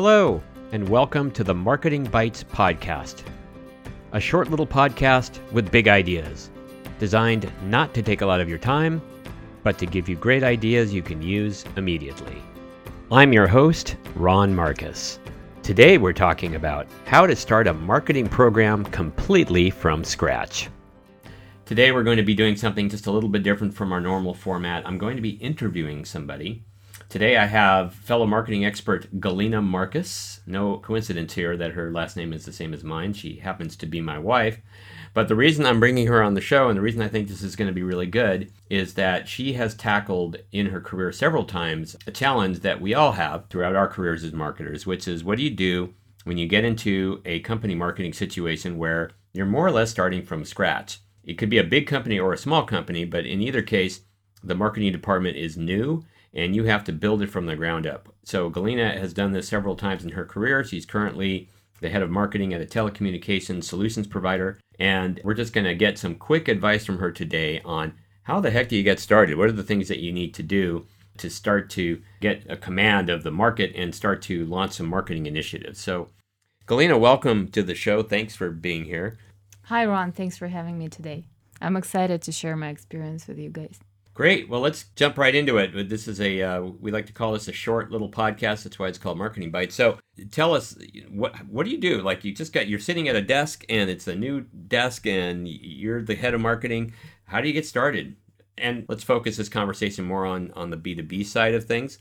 Hello, and welcome to the Marketing Bites podcast. A short little podcast with big ideas, designed not to take a lot of your time, but to give you great ideas you can use immediately. I'm your host, Ron Marcus. Today we're talking about how to start a marketing program completely from scratch. Today we're going to be doing something just a little bit different from our normal format. I'm going to be interviewing somebody Today I have fellow marketing expert Galina Marcus. No coincidence here that her last name is the same as mine. She happens to be my wife. But the reason I'm bringing her on the show and the reason I think this is going to be really good is that she has tackled in her career several times a challenge that we all have throughout our careers as marketers, which is what do you do when you get into a company marketing situation where you're more or less starting from scratch? It could be a big company or a small company, but in either case, the marketing department is new and you have to build it from the ground up. So Galina has done this several times in her career. She's currently the head of marketing at a telecommunications solutions provider. And we're just going to get some quick advice from her today on how the heck do you get started? What are the things that you need to do to start to get a command of the market and start to launch some marketing initiatives? So, Galina, welcome to the show. Thanks for being here. Hi, Ron. Thanks for having me today. I'm excited to share my experience with you guys. Great. Well, let's jump right into it. This is a uh, we like to call this a short little podcast. That's why it's called Marketing Bites. So, tell us what what do you do? Like you just got you're sitting at a desk and it's a new desk and you're the head of marketing. How do you get started? And let's focus this conversation more on on the B2B side of things.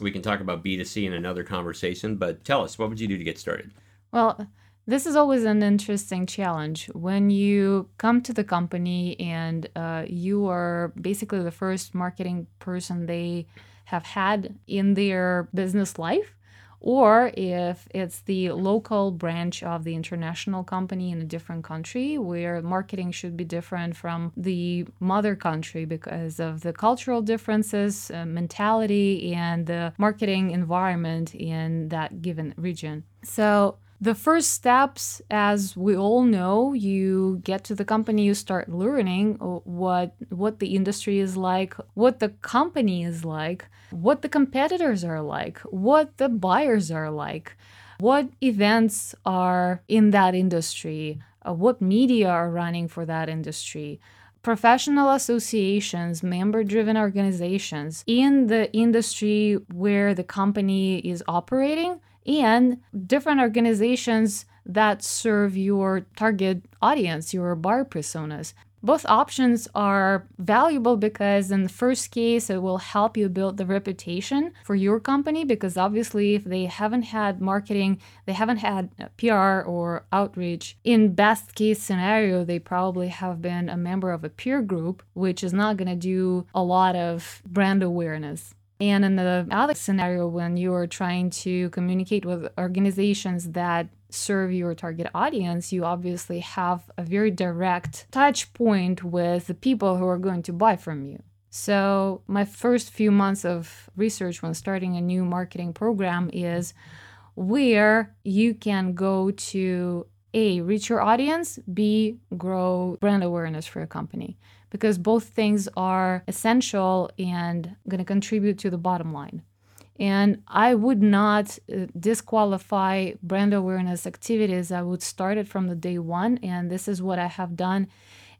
We can talk about B2C in another conversation, but tell us what would you do to get started? Well, this is always an interesting challenge when you come to the company and uh, you are basically the first marketing person they have had in their business life or if it's the local branch of the international company in a different country where marketing should be different from the mother country because of the cultural differences, uh, mentality, and the marketing environment in that given region. So, the first steps, as we all know, you get to the company, you start learning what what the industry is like, what the company is like, what the competitors are like, what the buyers are like, what events are in that industry, uh, what media are running for that industry. Professional associations, member driven organizations in the industry where the company is operating and different organizations that serve your target audience, your buyer personas. Both options are valuable because, in the first case, it will help you build the reputation for your company. Because obviously, if they haven't had marketing, they haven't had PR or outreach, in best case scenario, they probably have been a member of a peer group, which is not going to do a lot of brand awareness. And in the other scenario, when you are trying to communicate with organizations that serve your target audience, you obviously have a very direct touch point with the people who are going to buy from you. So, my first few months of research when starting a new marketing program is where you can go to A, reach your audience, B, grow brand awareness for your company because both things are essential and going to contribute to the bottom line. And I would not uh, disqualify brand awareness activities. I would start it from the day one. And this is what I have done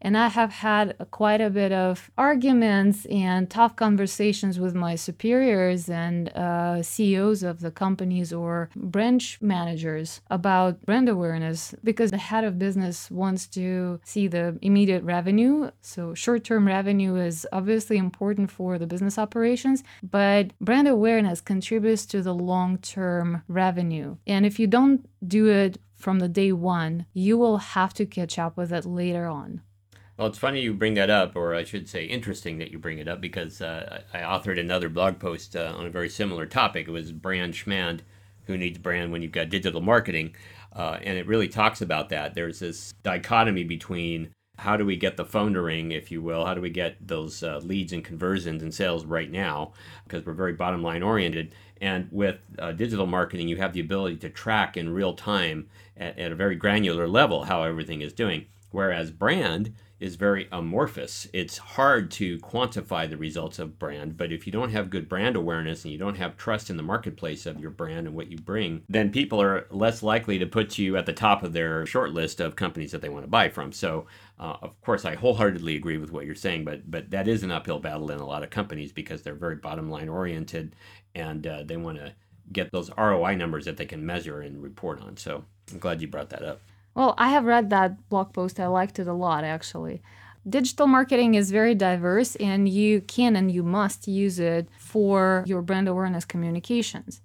and I have had quite a bit of arguments and tough conversations with my superiors and uh, CEOs of the companies or branch managers about brand awareness because the head of business wants to see the immediate revenue. So, short term revenue is obviously important for the business operations, but brand awareness contributes to the long term revenue. And if you don't do it from the day one, you will have to catch up with it later on. Well, it's funny you bring that up, or I should say, interesting that you bring it up, because uh, I authored another blog post uh, on a very similar topic. It was brand schmand, who needs brand when you've got digital marketing, uh, and it really talks about that. There's this dichotomy between how do we get the phone to ring, if you will, how do we get those uh, leads and conversions and sales right now, because we're very bottom line oriented. And with uh, digital marketing, you have the ability to track in real time at, at a very granular level how everything is doing. Whereas brand, is very amorphous. It's hard to quantify the results of brand, but if you don't have good brand awareness and you don't have trust in the marketplace of your brand and what you bring, then people are less likely to put you at the top of their short list of companies that they want to buy from. So, uh, of course, I wholeheartedly agree with what you're saying, but but that is an uphill battle in a lot of companies because they're very bottom line oriented and uh, they want to get those ROI numbers that they can measure and report on. So, I'm glad you brought that up. Well, I have read that blog post. I liked it a lot, actually. Digital marketing is very diverse, and you can and you must use it for your brand awareness communications.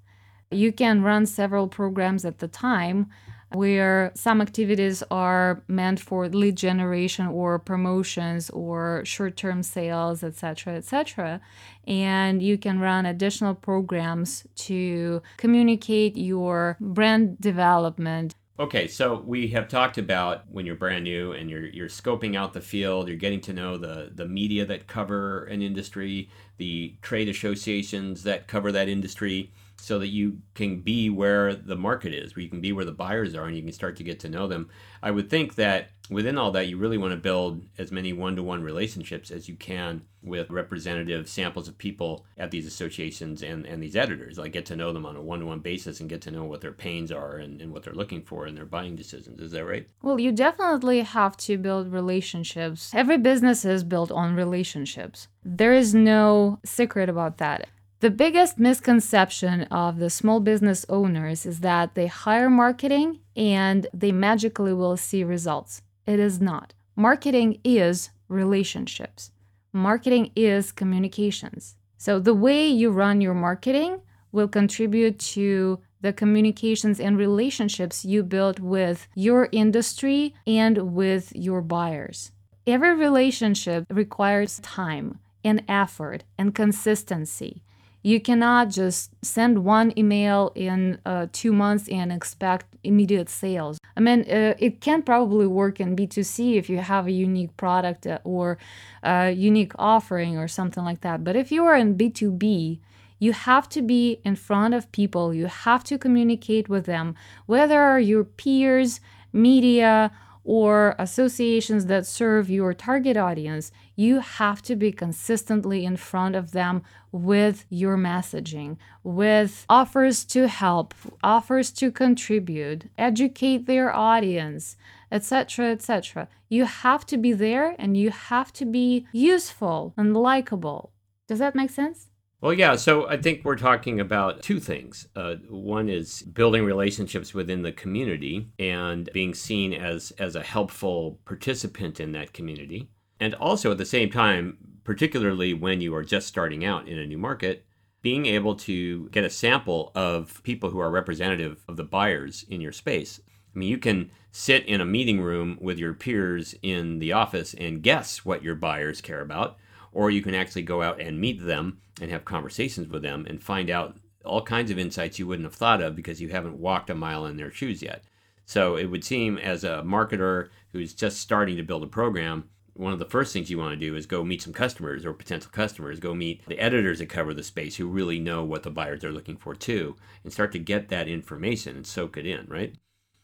You can run several programs at the time where some activities are meant for lead generation or promotions or short-term sales etc etc and you can run additional programs to communicate your brand development Okay, so we have talked about when you're brand new and you're you're scoping out the field, you're getting to know the the media that cover an industry, the trade associations that cover that industry so that you can be where the market is, where you can be where the buyers are, and you can start to get to know them. I would think that within all that, you really want to build as many one to one relationships as you can with representative samples of people at these associations and, and these editors. Like, get to know them on a one to one basis and get to know what their pains are and, and what they're looking for in their buying decisions. Is that right? Well, you definitely have to build relationships. Every business is built on relationships. There is no secret about that. The biggest misconception of the small business owners is that they hire marketing and they magically will see results. It is not. Marketing is relationships, marketing is communications. So, the way you run your marketing will contribute to the communications and relationships you build with your industry and with your buyers. Every relationship requires time and effort and consistency. You cannot just send one email in uh, two months and expect immediate sales. I mean, uh, it can probably work in B2C if you have a unique product uh, or a unique offering or something like that. But if you are in B2B, you have to be in front of people, you have to communicate with them, whether your peers, media, or associations that serve your target audience, you have to be consistently in front of them with your messaging, with offers to help, offers to contribute, educate their audience, etc., etc. You have to be there and you have to be useful and likable. Does that make sense? Well, yeah. So I think we're talking about two things. Uh, one is building relationships within the community and being seen as as a helpful participant in that community, and also at the same time, particularly when you are just starting out in a new market, being able to get a sample of people who are representative of the buyers in your space. I mean, you can sit in a meeting room with your peers in the office and guess what your buyers care about or you can actually go out and meet them and have conversations with them and find out all kinds of insights you wouldn't have thought of because you haven't walked a mile in their shoes yet. So it would seem as a marketer who's just starting to build a program, one of the first things you want to do is go meet some customers or potential customers, go meet the editors that cover the space who really know what the buyers are looking for too, and start to get that information and soak it in, right?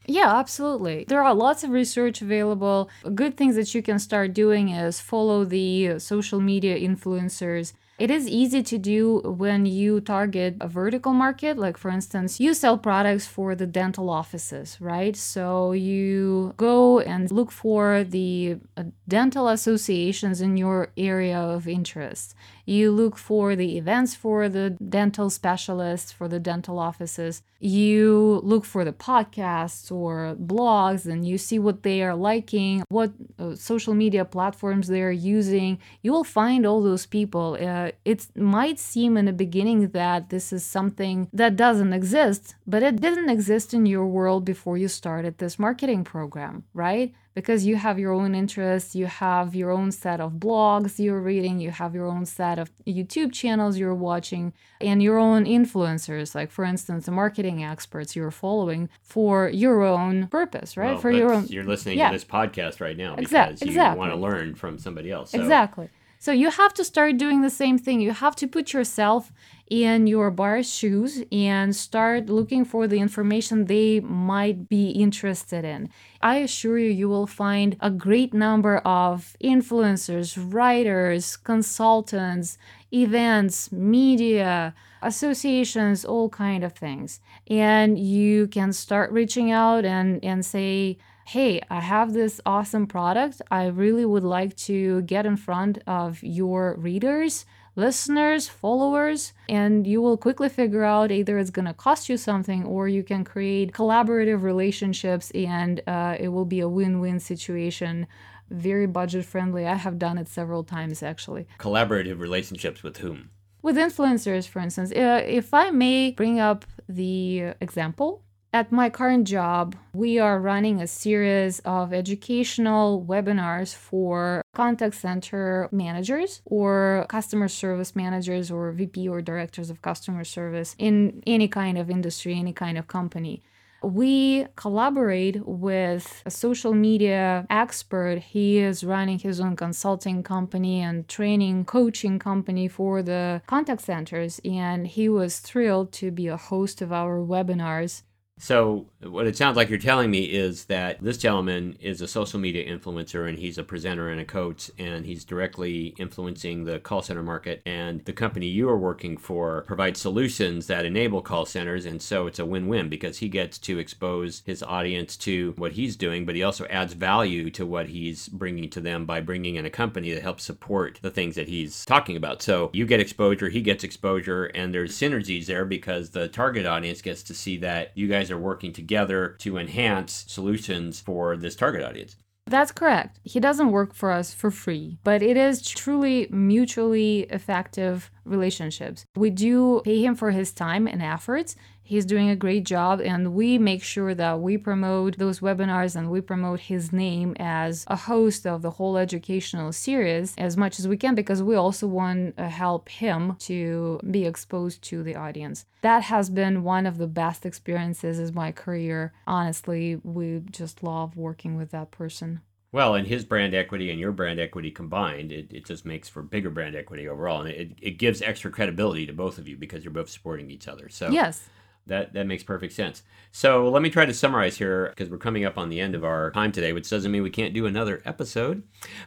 Yeah, absolutely. There are lots of research available. Good things that you can start doing is follow the social media influencers it is easy to do when you target a vertical market. Like, for instance, you sell products for the dental offices, right? So you go and look for the uh, dental associations in your area of interest. You look for the events for the dental specialists, for the dental offices. You look for the podcasts or blogs and you see what they are liking, what uh, social media platforms they are using. You will find all those people. Uh, it might seem in the beginning that this is something that doesn't exist, but it didn't exist in your world before you started this marketing program, right? Because you have your own interests, you have your own set of blogs you're reading, you have your own set of YouTube channels you're watching, and your own influencers, like for instance, the marketing experts you're following for your own purpose, right? Well, for your own. You're listening yeah. to this podcast right now because exactly. you exactly. want to learn from somebody else. So. Exactly. So you have to start doing the same thing. You have to put yourself in your buyer's shoes and start looking for the information they might be interested in. I assure you, you will find a great number of influencers, writers, consultants, events, media, associations, all kind of things. And you can start reaching out and, and say, hey, I have this awesome product. I really would like to get in front of your readers, listeners, followers, and you will quickly figure out either it's going to cost you something or you can create collaborative relationships and uh, it will be a win win situation. Very budget friendly. I have done it several times actually. Collaborative relationships with whom? With influencers, for instance. Uh, if I may bring up the example, at my current job, we are running a series of educational webinars for contact center managers or customer service managers or VP or directors of customer service in any kind of industry, any kind of company. We collaborate with a social media expert. He is running his own consulting company and training coaching company for the contact centers. And he was thrilled to be a host of our webinars so, what it sounds like you're telling me is that this gentleman is a social media influencer and he's a presenter and a coach, and he's directly influencing the call center market. And the company you are working for provides solutions that enable call centers. And so, it's a win win because he gets to expose his audience to what he's doing, but he also adds value to what he's bringing to them by bringing in a company that helps support the things that he's talking about. So, you get exposure, he gets exposure, and there's synergies there because the target audience gets to see that you guys are working together to enhance solutions for this target audience. That's correct. He doesn't work for us for free, but it is truly mutually effective relationships. We do pay him for his time and efforts, He's doing a great job, and we make sure that we promote those webinars and we promote his name as a host of the whole educational series as much as we can because we also want to help him to be exposed to the audience. That has been one of the best experiences in my career. Honestly, we just love working with that person. Well, and his brand equity and your brand equity combined, it, it just makes for bigger brand equity overall. And it, it gives extra credibility to both of you because you're both supporting each other. So, yes. That that makes perfect sense. So let me try to summarize here because we're coming up on the end of our time today, which doesn't mean we can't do another episode.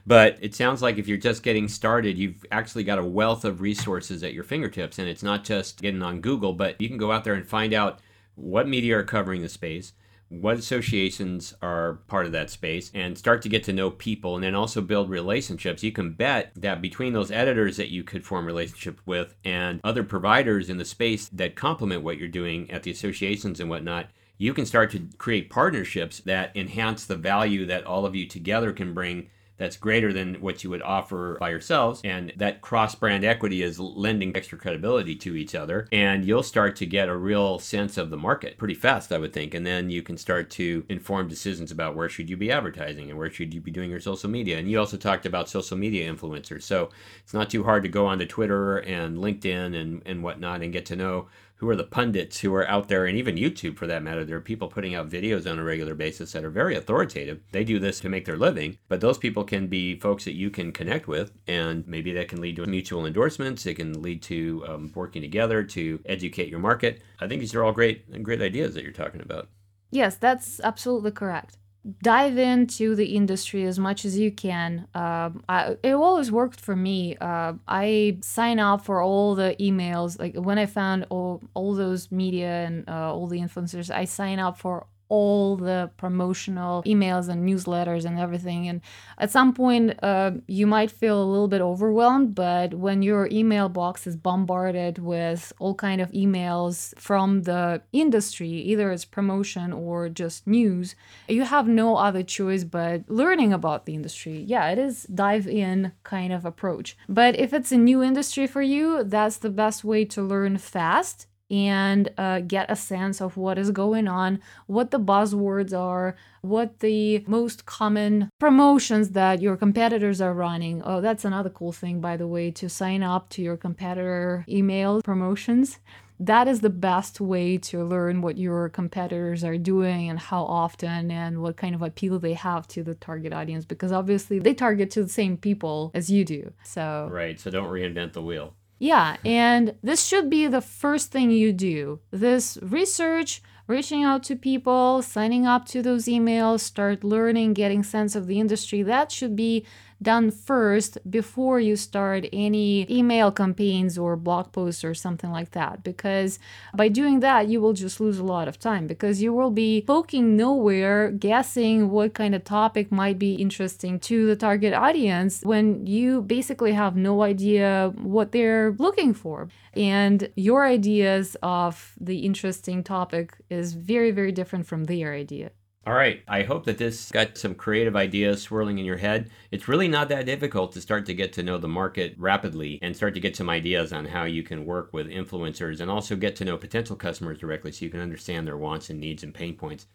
But it sounds like if you're just getting started, you've actually got a wealth of resources at your fingertips, and it's not just getting on Google, but you can go out there and find out what media are covering the space what associations are part of that space and start to get to know people and then also build relationships. You can bet that between those editors that you could form relationships with and other providers in the space that complement what you're doing at the associations and whatnot you can start to create partnerships that enhance the value that all of you together can bring that's greater than what you would offer by yourselves. And that cross brand equity is lending extra credibility to each other. And you'll start to get a real sense of the market pretty fast, I would think. And then you can start to inform decisions about where should you be advertising and where should you be doing your social media. And you also talked about social media influencers. So it's not too hard to go onto Twitter and LinkedIn and, and whatnot and get to know who are the pundits who are out there, and even YouTube for that matter. There are people putting out videos on a regular basis that are very authoritative. They do this to make their living, but those people can be folks that you can connect with, and maybe that can lead to mutual endorsements. It can lead to um, working together to educate your market. I think these are all great, great ideas that you're talking about. Yes, that's absolutely correct dive into the industry as much as you can. Uh, I, it always worked for me. Uh, I sign up for all the emails. Like when I found all, all those media and uh, all the influencers, I sign up for all the promotional emails and newsletters and everything. And at some point uh, you might feel a little bit overwhelmed but when your email box is bombarded with all kind of emails from the industry either it's promotion or just news you have no other choice but learning about the industry. Yeah it is dive in kind of approach. But if it's a new industry for you that's the best way to learn fast and uh, get a sense of what is going on, what the buzzwords are, what the most common promotions that your competitors are running. Oh, that's another cool thing, by the way, to sign up to your competitor email promotions that is the best way to learn what your competitors are doing and how often and what kind of appeal they have to the target audience because obviously they target to the same people as you do. So Right, so don't reinvent the wheel. Yeah, and this should be the first thing you do. This research, reaching out to people, signing up to those emails, start learning, getting sense of the industry, that should be done first before you start any email campaigns or blog posts or something like that. Because by doing that, you will just lose a lot of time because you will be poking nowhere, guessing what kind of topic might be interesting to the target audience when you basically have no idea what they're looking for. And your ideas of the interesting topic is very, very different from their idea. All right. I hope that this got some creative ideas swirling in your head. It's really not that difficult to start to get to know the market rapidly and start to get some ideas on how you can work with influencers and also get to know potential customers directly so you can understand their wants and needs and pain points.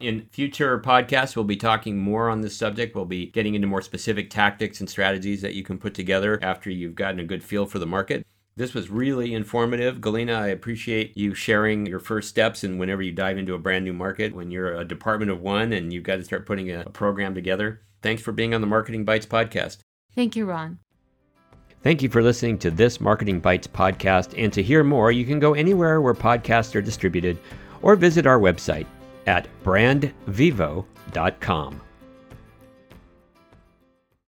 In future podcasts, we'll be talking more on this subject. We'll be getting into more specific tactics and strategies that you can put together after you've gotten a good feel for the market. This was really informative. Galina, I appreciate you sharing your first steps and whenever you dive into a brand new market, when you're a department of one and you've got to start putting a, program together. Thanks for being on the Marketing Bites podcast. Thank you, Ron. Thank you for listening to this Marketing Bites podcast. And to hear more, you can go anywhere where podcasts are distributed or visit our website at brandvivo.com.